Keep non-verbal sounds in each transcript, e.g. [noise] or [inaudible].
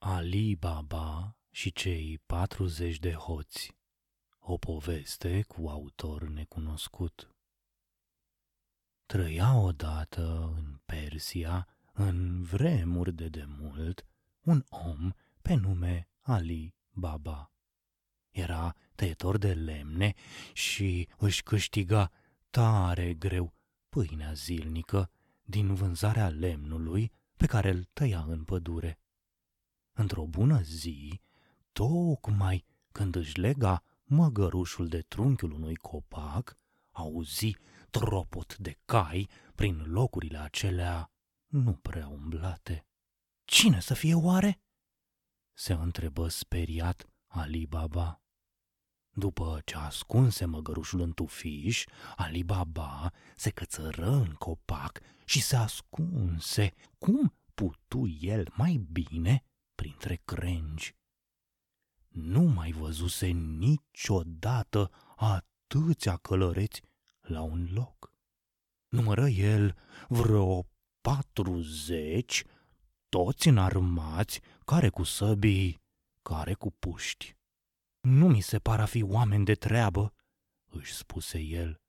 Ali Baba și cei 40 de hoți. O poveste cu autor necunoscut. Trăia odată în Persia, în vremuri de demult, un om pe nume Ali Baba. Era tăietor de lemne și își câștiga tare greu pâinea zilnică din vânzarea lemnului pe care îl tăia în pădure. Într-o bună zi, tocmai când își lega măgărușul de trunchiul unui copac, auzi tropot de cai prin locurile acelea nu prea umblate. Cine să fie oare? se întrebă speriat Ali Baba. După ce ascunse măgărușul în tufiș, Ali Baba se cățără în copac și se ascunse. Cum putu el mai bine printre crengi. Nu mai văzuse niciodată atâția călăreți la un loc. Numără el vreo patruzeci, toți înarmați, care cu săbii, care cu puști. Nu mi se par a fi oameni de treabă, își spuse el.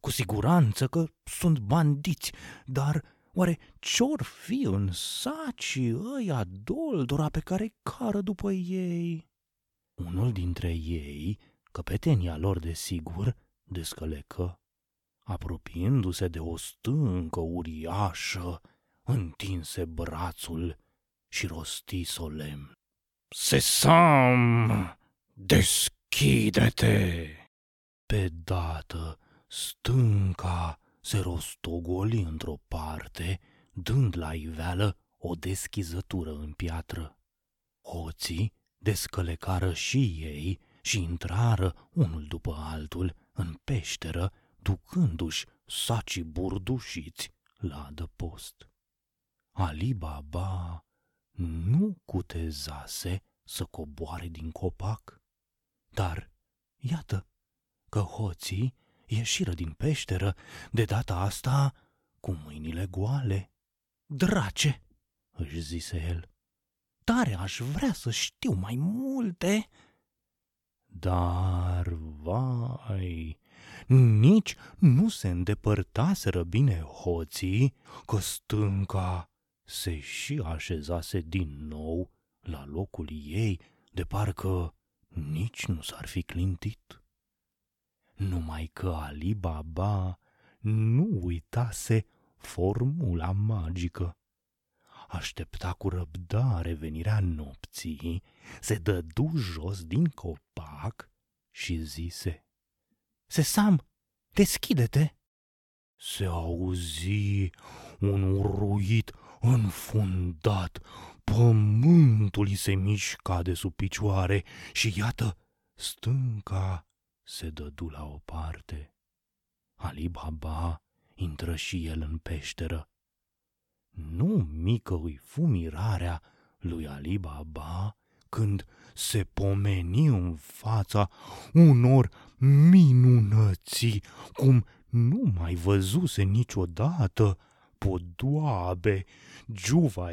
Cu siguranță că sunt bandiți, dar Oare ce-or fi în sacii ăia doldora pe care cară după ei? Unul dintre ei, căpetenia lor de sigur, descălecă, apropiindu-se de o stâncă uriașă, întinse brațul și rosti solemn. Sesam, deschide-te! Pe dată, stânca se rostogoli într-o parte, dând la iveală o deschizătură în piatră. Hoții descălecară și ei și intrară unul după altul în peșteră, ducându-și sacii burdușiți la adăpost. Ali Baba nu cutezase să coboare din copac, dar iată că hoții ieșiră din peșteră, de data asta cu mâinile goale. Drace, își zise el, tare aș vrea să știu mai multe. Dar, vai, nici nu se îndepărtaseră bine hoții, că stânca se și așezase din nou la locul ei, de parcă nici nu s-ar fi clintit numai că Ali Baba nu uitase formula magică. Aștepta cu răbdare venirea nopții, se dădu jos din copac și zise, Sesam, deschide-te! Se auzi un uruit înfundat, pământul îi se mișca de sub picioare și iată, stânca se dădu la o parte. Ali Baba intră și el în peșteră. Nu mică îi fu mirarea lui Ali Baba când se pomeni în fața unor minunății, cum nu mai văzuse niciodată podoabe,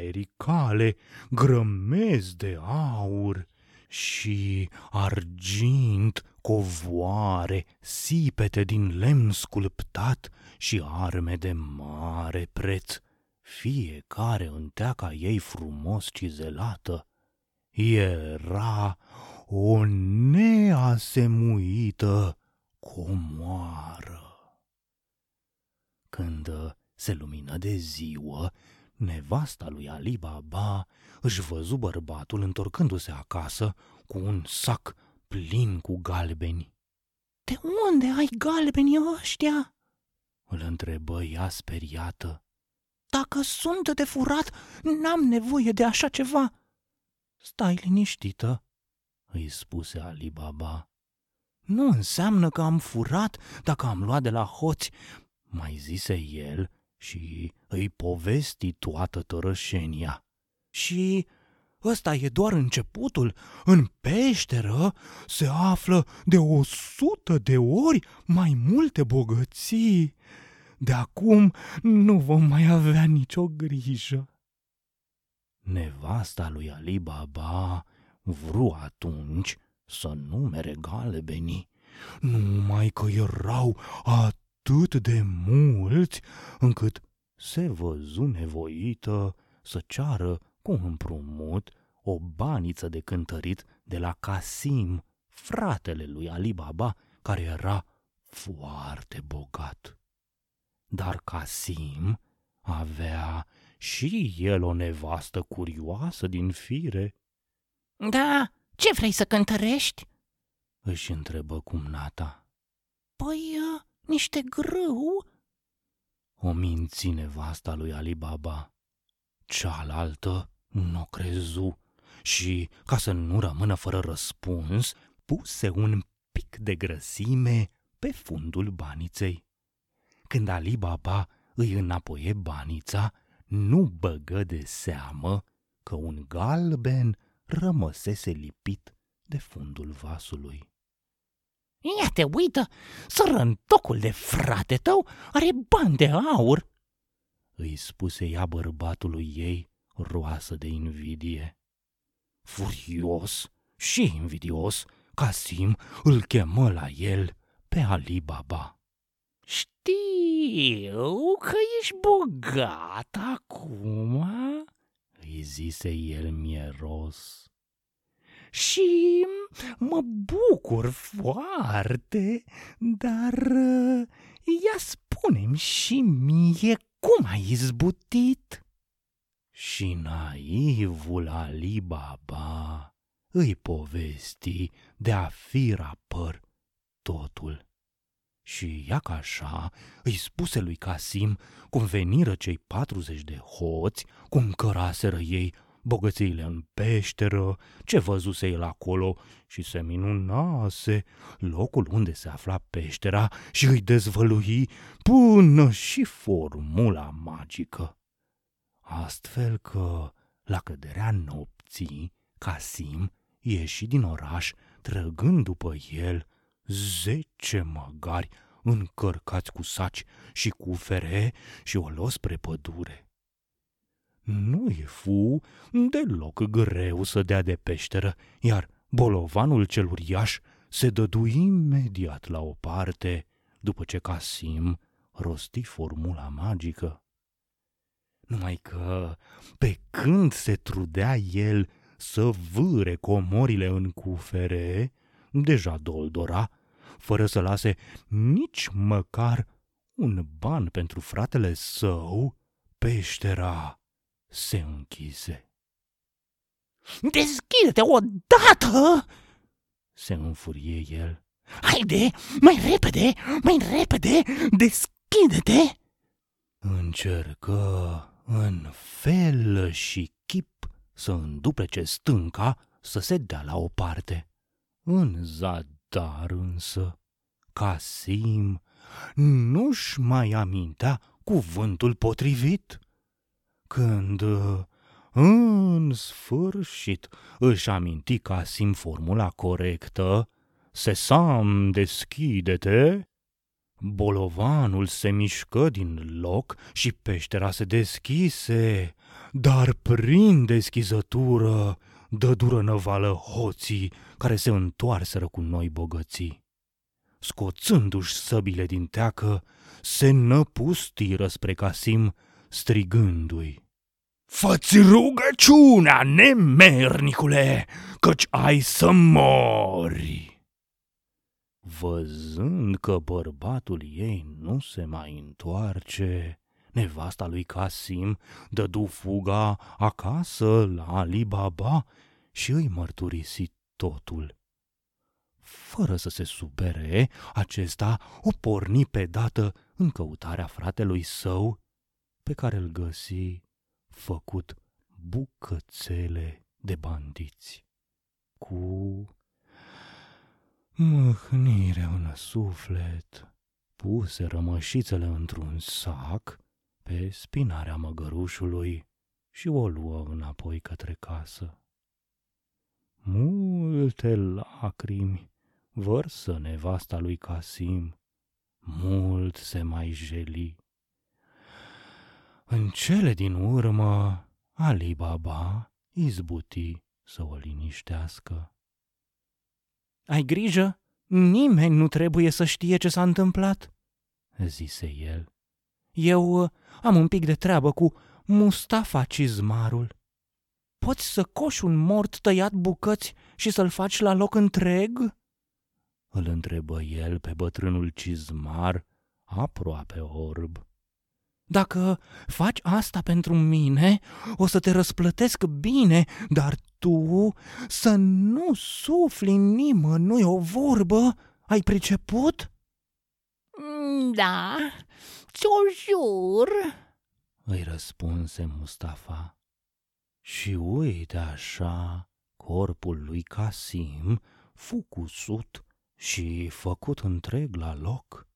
ericale, grămezi de aur și argint covoare, sipete din lemn sculptat și arme de mare preț, fiecare în teaca ei frumos cizelată, era o neasemuită comoară. Când se lumină de ziua, nevasta lui Ali Baba își văzu bărbatul întorcându-se acasă cu un sac plin cu galbeni. De unde ai galbenii ăștia?" îl întrebă ea speriată. Dacă sunt de furat, n-am nevoie de așa ceva." Stai liniștită," îi spuse Ali Baba. Nu înseamnă că am furat dacă am luat de la hoți, mai zise el și îi povesti toată tărășenia. Și Ăsta e doar începutul. În peșteră se află de o sută de ori mai multe bogății. De acum nu vom mai avea nicio grijă. Nevasta lui Ali Baba vru atunci să numere galbenii, numai că erau atât de mulți încât se văzu nevoită să ceară cu împrumut o baniță de cântărit de la Casim, fratele lui Ali Baba, care era foarte bogat. Dar Casim avea și el o nevastă curioasă din fire. Da, ce vrei să cântărești? Își întrebă cumnata. Păi, uh, niște grâu? O minți nevasta lui Ali Baba. Cealaltă nu crezu și, ca să nu rămână fără răspuns, puse un pic de grăsime pe fundul baniței. Când Ali Baba îi înapoie banița, nu băgă de seamă că un galben rămăsese lipit de fundul vasului. Ia te uită, sărăntocul de frate tău are bani de aur, îi spuse ea bărbatului ei, roasă de invidie. Furios și invidios, Casim îl chemă la el pe Ali Baba. Știu că ești bogat acum, îi zise el mieros. Și mă bucur foarte, dar ia spune-mi și mie cum ai izbutit? Și naivul Ali Baba îi povesti de a fi rapăr totul. Și ea ca așa îi spuse lui Casim cum veniră cei 40 de hoți, cum căraseră ei bogățiile în peșteră, ce văzuse el acolo și se minunase locul unde se afla peștera și îi dezvălui până și formula magică. Astfel că, la căderea nopții, Casim ieși din oraș trăgând după el zece măgari încărcați cu saci și cu fere și o luă spre pădure. Nu-i fu deloc greu să dea de peșteră, iar bolovanul cel uriaș se dădu imediat la o parte, după ce Casim rosti formula magică. Numai că, pe când se trudea el să vâre comorile în cufere, deja doldora, fără să lase nici măcar un ban pentru fratele său, peștera se închise. Deschide-te odată! Se înfurie el. Haide, mai repede, mai repede, deschide-te! Încercă în fel și chip să înduplece stânca să se dea la o parte. În zadar însă, Casim nu-și mai amintea cuvântul potrivit. Când în sfârșit își aminti Casim formula corectă, Sesam, deschide-te, Bolovanul se mișcă din loc și peștera se deschise, dar prin deschizătură dă dură năvală hoții care se întoarseră cu noi bogății. Scoțându-și săbile din teacă, se năpustiră spre Casim, strigându-i. Făți rugăciunea, nemernicule, căci ai să mori! Văzând că bărbatul ei nu se mai întoarce, nevasta lui Casim dădu fuga acasă la Ali Baba și îi mărturisi totul. Fără să se supere, acesta o porni pe dată în căutarea fratelui său, pe care îl găsi făcut bucățele de bandiți. Cu mâhnire în suflet, puse rămășițele într-un sac pe spinarea măgărușului și o luă înapoi către casă. Multe lacrimi vărsă nevasta lui Casim, mult se mai jeli. În cele din urmă Ali Baba izbuti să o liniștească. Ai grijă, nimeni nu trebuie să știe ce s-a întâmplat, zise el. Eu uh, am un pic de treabă cu Mustafa cizmarul. Poți să coși un mort tăiat bucăți și să-l faci la loc întreg? Îl întrebă el pe bătrânul cizmar, aproape orb. Dacă faci asta pentru mine, o să te răsplătesc bine, dar tu să nu sufli nimănui o vorbă, ai priceput? Da, ți-o jur, îi răspunse Mustafa. Și uite așa, corpul lui Casim fu cusut și făcut întreg la loc.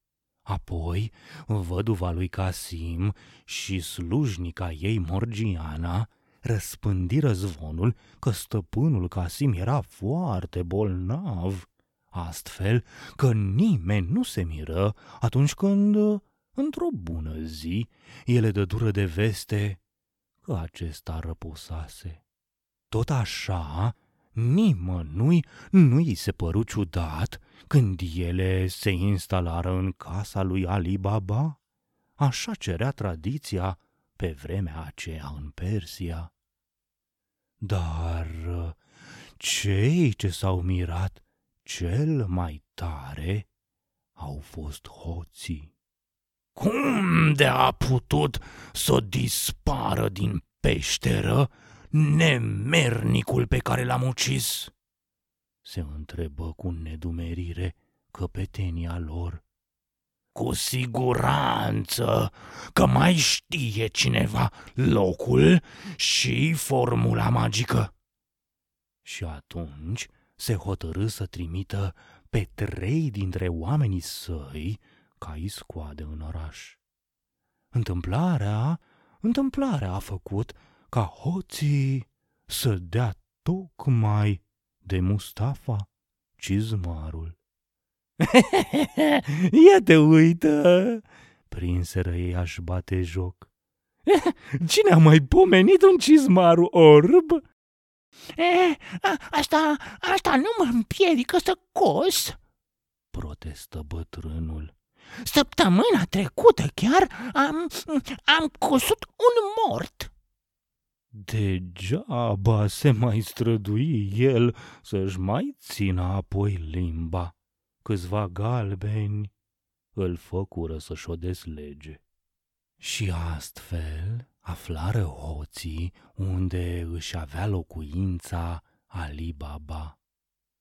Apoi, văduva lui Casim și slujnica ei Morgiana răspândiră zvonul că stăpânul Casim era foarte bolnav, astfel că nimeni nu se miră atunci când, într-o bună zi, ele dădură de veste că acesta răposase. Tot așa, nimănui nu i se păru ciudat când ele se instalară în casa lui Ali Baba. Așa cerea tradiția pe vremea aceea în Persia. Dar cei ce s-au mirat cel mai tare au fost hoții. Cum de a putut să dispară din peșteră nemernicul pe care l-am ucis? Se întrebă cu nedumerire căpetenia lor. Cu siguranță că mai știe cineva locul și formula magică. Și atunci se hotărâ să trimită pe trei dintre oamenii săi ca iscoade în oraș. Întâmplarea, întâmplarea a făcut ca hoții să dea tocmai de Mustafa, cizmarul. [laughs] Ia te uită! Prinseră ei aș bate joc. [laughs] Cine a mai pomenit un cizmaru orb? E, asta, asta nu mă împiedică să cos, protestă bătrânul. Săptămâna trecută chiar am, am cusut un mort. Degeaba se mai strădui el să-și mai țină apoi limba. Câțiva galbeni îl făcură să-și o deslege. Și astfel aflară hoții unde își avea locuința Ali Baba.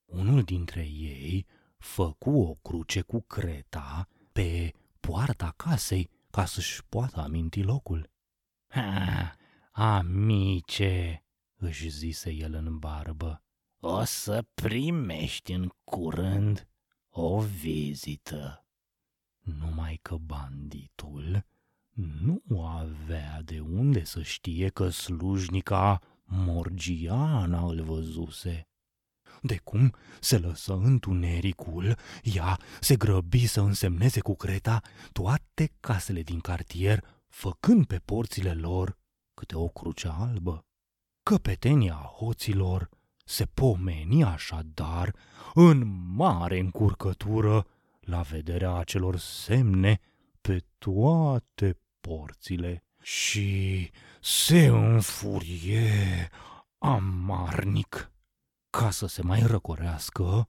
Unul dintre ei făcu o cruce cu creta pe poarta casei ca să-și poată aminti locul. Ha, amice, își zise el în barbă, o să primești în curând o vizită. Numai că banditul nu avea de unde să știe că slujnica Morgiana îl văzuse. De cum se lăsă întunericul, ea se grăbi să însemneze cu creta toate casele din cartier, făcând pe porțile lor câte o cruce albă. Căpetenia hoților se pomeni așadar în mare încurcătură la vederea acelor semne pe toate porțile și se înfurie amarnic. Ca să se mai răcorească,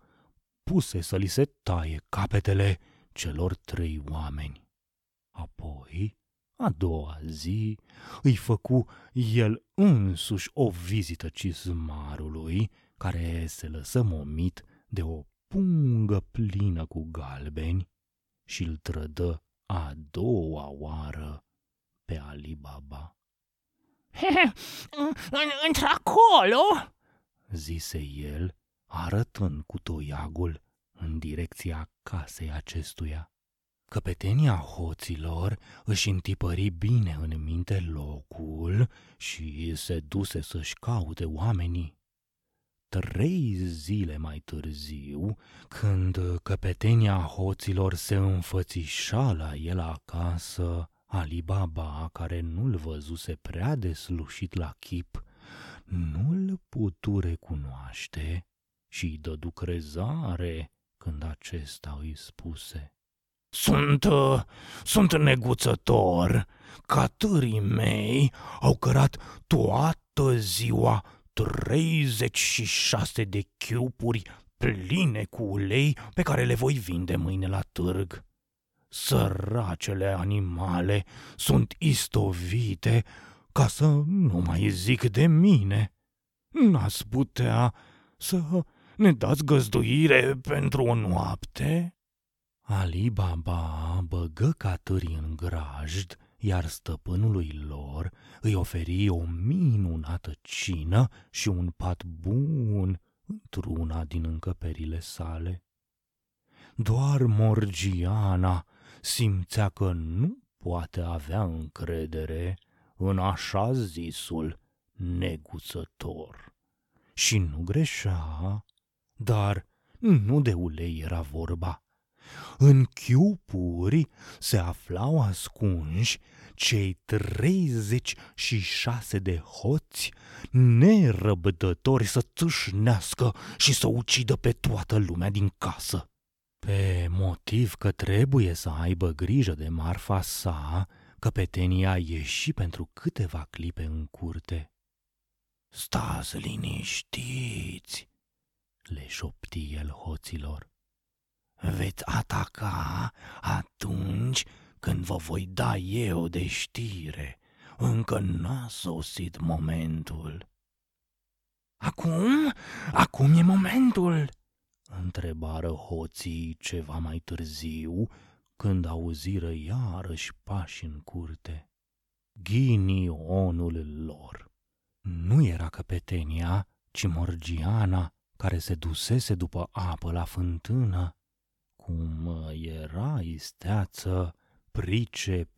puse să li se taie capetele celor trei oameni. Apoi, a doua zi, îi făcu el însuși o vizită cizmarului, care se lăsă momit de o pungă plină cu galbeni și îl trădă a doua oară pe Ali Baba. [laughs] Într-acolo? zise el, arătând cu toiagul în direcția casei acestuia. Căpetenia hoților își întipări bine în minte locul și se duse să-și caute oamenii. Trei zile mai târziu, când căpetenia hoților se înfățișa la el acasă, Ali Baba, care nu-l văzuse prea deslușit la chip, nu-l putu recunoaște și-i dădu crezare când acesta îi spuse. Sunt, uh, sunt neguțător. Catârii mei au cărat toată ziua 36 de chiupuri pline cu ulei pe care le voi vinde mâine la târg. Săracele animale sunt istovite ca să nu mai zic de mine. N-ați putea să ne dați găzduire pentru o noapte? Ali Baba băgă catârii în grajd, iar stăpânului lor îi oferi o minunată cină și un pat bun într-una din încăperile sale. Doar Morgiana simțea că nu poate avea încredere în așa zisul neguțător. Și nu greșea, dar nu de ulei era vorba. În chiupuri se aflau ascunși cei treizeci și șase de hoți nerăbdători să țâșnească și să ucidă pe toată lumea din casă. Pe motiv că trebuie să aibă grijă de marfa sa, căpetenia ieși pentru câteva clipe în curte. Stați liniștiți, le șopti el hoților. Veți ataca atunci când vă voi da eu de știre. Încă n-a sosit momentul. Acum? Acum e momentul? Întrebară hoții ceva mai târziu, când auziră iarăși pași în curte. Ghinionul lor. Nu era căpetenia, ci Morgiana, care se dusese după apă la fântână. Cum era isteață, price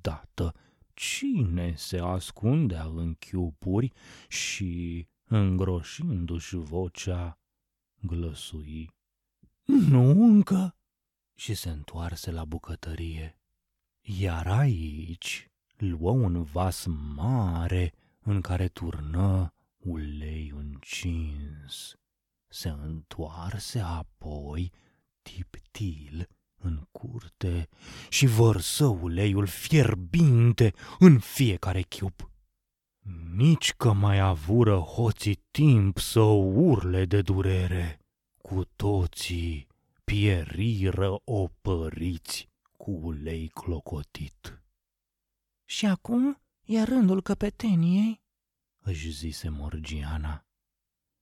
dată, cine se ascundea în chiupuri și, îngroșindu-și vocea, glăsui. Nu încă! Și se întoarse la bucătărie. Iar aici luă un vas mare în care turnă ulei încins. Se întoarse apoi tiptil în curte și vărsă uleiul fierbinte în fiecare chiup. Nici că mai avură hoții timp să urle de durere. Cu toții pieriră opăriți cu ulei clocotit. Și acum e rândul căpeteniei? își zise Morgiana.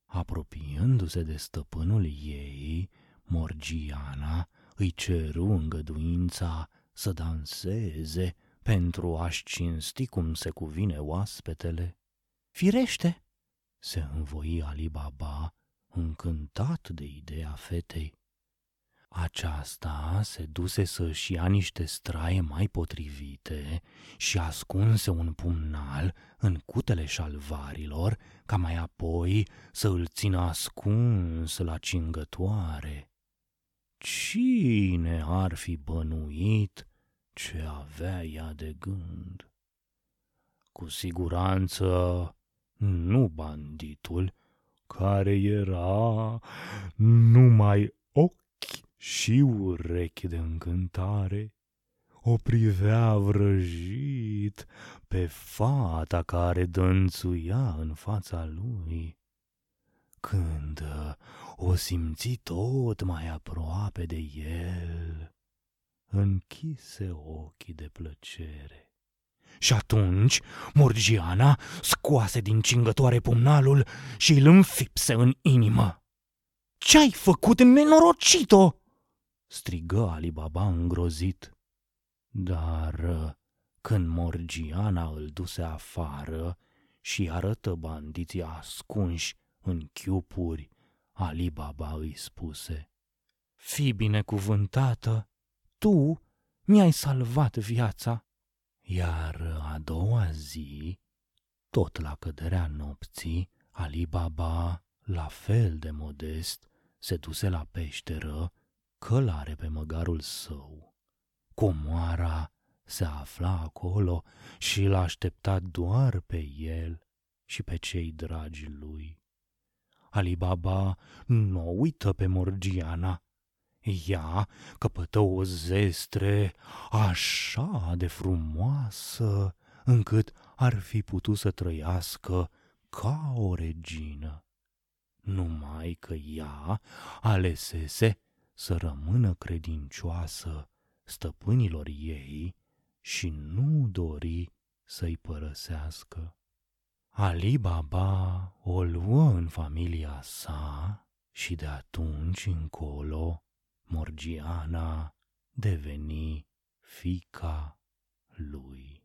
Apropiându-se de stăpânul ei, Morgiana îi ceru îngăduința să danseze pentru a-și cinsti cum se cuvine oaspetele. Firește, se învoi Ali Baba, încântat de ideea fetei. Aceasta se duse să-și ia niște straie mai potrivite și ascunse un pumnal în cutele șalvarilor, ca mai apoi să îl țină ascuns la cingătoare. Cine ar fi bănuit ce avea ea de gând? Cu siguranță nu banditul, care era numai ochi și urechi de încântare, o privea vrăjit pe fata care dănțuia în fața lui. Când o simți tot mai aproape de el, închise ochii de plăcere. Și atunci Morgiana scoase din cingătoare pumnalul și îl înfipse în inimă. Ce-ai făcut, nenorocito?" strigă Alibaba îngrozit. Dar când Morgiana îl duse afară și arătă bandiții ascunși în chiupuri, Alibaba îi spuse, Fii binecuvântată, tu mi-ai salvat viața. Iar a doua zi, tot la căderea nopții, Alibaba, la fel de modest, se duse la peșteră, călare pe măgarul său. Comoara se afla acolo și l-a așteptat doar pe el și pe cei dragi lui. Alibaba nu uită pe Morgiana. Ea căpătă o zestre așa de frumoasă încât ar fi putut să trăiască ca o regină. Numai că ea alesese să rămână credincioasă stăpânilor ei și nu dori să-i părăsească. Ali Baba o luă în familia sa și de atunci încolo Morgiana deveni fica lui.